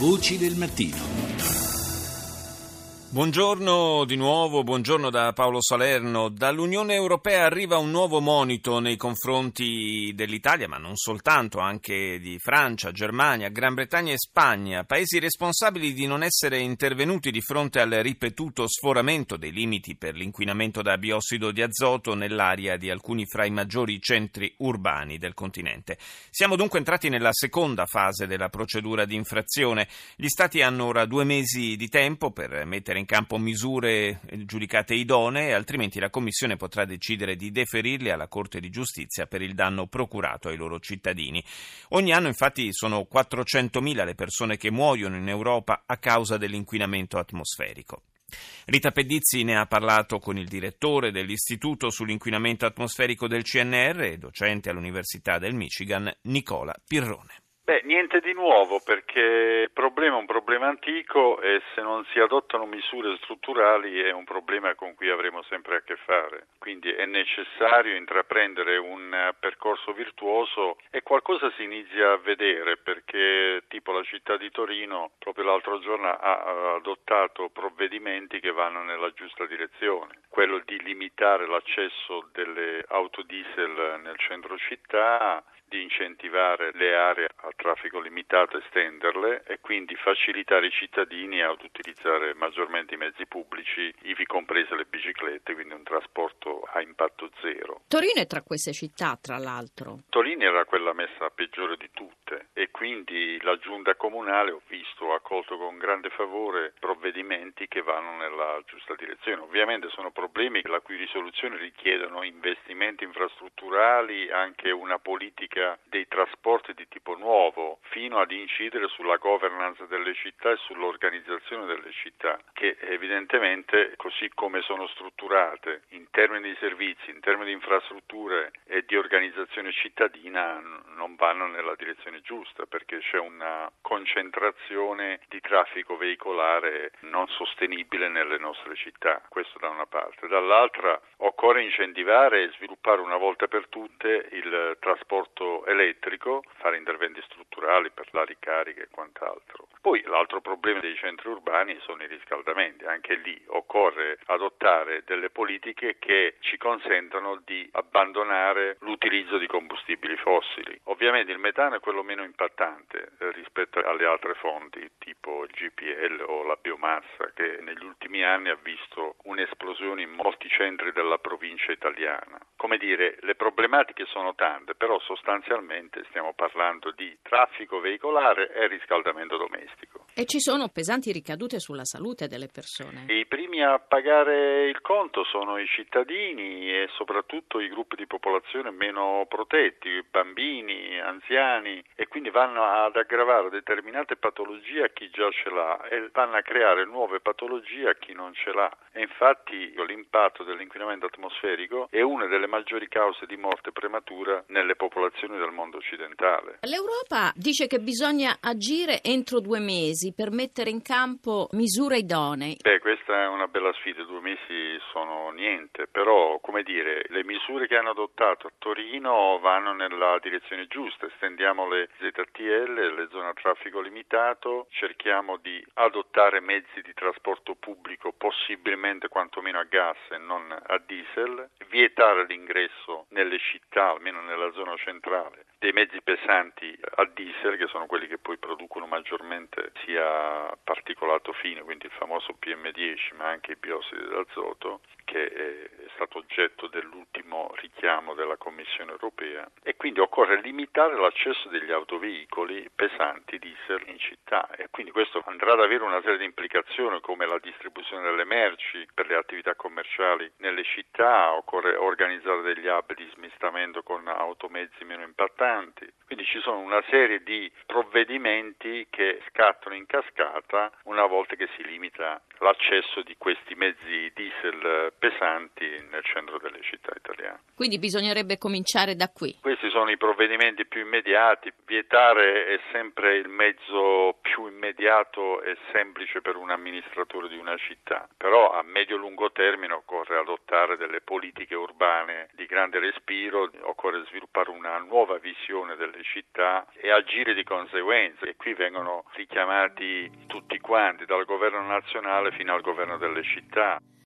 Voci del mattino. Buongiorno di nuovo, buongiorno da Paolo Salerno. Dall'Unione Europea arriva un nuovo monito nei confronti dell'Italia, ma non soltanto, anche di Francia, Germania, Gran Bretagna e Spagna, paesi responsabili di non essere intervenuti di fronte al ripetuto sforamento dei limiti per l'inquinamento da biossido di azoto nell'area di alcuni fra i maggiori centri urbani del continente. Siamo dunque entrati nella seconda fase della procedura di infrazione. Gli Stati hanno ora due mesi di tempo per mettere in campo misure giudicate idonee, altrimenti la Commissione potrà decidere di deferirle alla Corte di Giustizia per il danno procurato ai loro cittadini. Ogni anno infatti sono 400.000 le persone che muoiono in Europa a causa dell'inquinamento atmosferico. Rita Pedizzi ne ha parlato con il direttore dell'Istituto sull'inquinamento atmosferico del CNR e docente all'Università del Michigan, Nicola Pirrone. Beh, niente di nuovo perché il problema è un problema antico e se non si adottano misure strutturali è un problema con cui avremo sempre a che fare. Quindi è necessario intraprendere un percorso virtuoso e qualcosa si inizia a vedere perché tipo la città di Torino proprio l'altro giorno ha adottato provvedimenti che vanno nella giusta direzione. Quello di limitare l'accesso delle auto diesel nel centro città di incentivare le aree a traffico limitato e estenderle e quindi facilitare i cittadini ad utilizzare maggiormente i mezzi pubblici, ivi comprese le biciclette, quindi un trasporto a impatto zero. Torino è tra queste città, tra l'altro. Torino era quella messa peggiore di tutte quindi la giunta comunale, ho visto, ha accolto con grande favore provvedimenti che vanno nella giusta direzione. Ovviamente sono problemi la cui risoluzione richiedono investimenti infrastrutturali, anche una politica dei trasporti di tipo nuovo fino ad incidere sulla governance delle città e sull'organizzazione delle città che evidentemente così come sono strutturate in termini di servizi, in termini di infrastrutture e di organizzazione cittadina non vanno nella direzione giusta perché c'è una concentrazione di traffico veicolare non sostenibile nelle nostre città, questo da una parte. Dall'altra occorre incentivare e sviluppare una volta per tutte il trasporto elettrico, fare interventi strutturali per la ricarica e quant'altro. Poi l'altro problema dei centri urbani sono i riscaldamenti, anche lì occorre adottare delle politiche che ci consentano di abbandonare l'utilizzo di combustibili fossili. Ovviamente il metano è quello meno impattante eh, rispetto alle altre fonti tipo il GPL o la biomassa che negli ultimi anni ha visto un'esplosione in molti centri della provincia italiana. Come dire, le problematiche sono tante, però sostanzialmente stiamo parlando di traffico veicolare e riscaldamento domestico. E ci sono pesanti ricadute sulla salute delle persone. I primi a pagare il conto sono i cittadini e soprattutto i gruppi di popolazione meno protetti, bambini, anziani e quindi vanno ad aggravare determinate patologie a chi già ce l'ha e vanno a creare nuove patologie a chi non ce l'ha. E infatti l'impatto dell'inquinamento atmosferico è una delle maggiori cause di morte prematura nelle popolazioni del mondo occidentale. L'Europa dice che bisogna agire entro due mesi per mettere in campo misure idonee. Beh, questa è una bella sfida, due mesi sono niente, però come dire, le misure che hanno adottato a Torino vanno nella direzione giusta, estendiamo le ZTL, le zone a traffico limitato, cerchiamo di adottare mezzi di trasporto pubblico possibilmente quantomeno a gas e non a diesel, vietare l'ingresso nelle città, almeno nella zona centrale, dei mezzi pesanti a diesel, che sono quelli che poi producono maggiormente sia particolato fine, quindi il famoso PM10, ma anche i biossidi d'azoto, che è stato oggetto dell'ultimo richiamo della Commissione europea e quindi occorre limitare l'accesso degli autoveicoli pesanti diesel in città e quindi questo andrà ad avere una serie di implicazioni come la distribuzione delle merci per le attività commerciali nelle città, occorre organizzare degli hub di smistamento con automezzi meno impattanti, quindi ci sono una serie di provvedimenti che scattano in cascata una volta che si limita l'accesso di questi mezzi diesel pesanti nel centro delle città italiane. Quindi bisognerebbe cominciare da qui. Questi sono i provvedimenti più immediati. Vietare è sempre il mezzo più immediato e semplice per un amministratore di una città, però a medio-lungo termine occorre adottare delle politiche urbane di grande respiro, occorre sviluppare una nuova visione delle città e agire di conseguenza. E qui vengono richiamati tutti quanti, dal governo nazionale fino al governo delle città.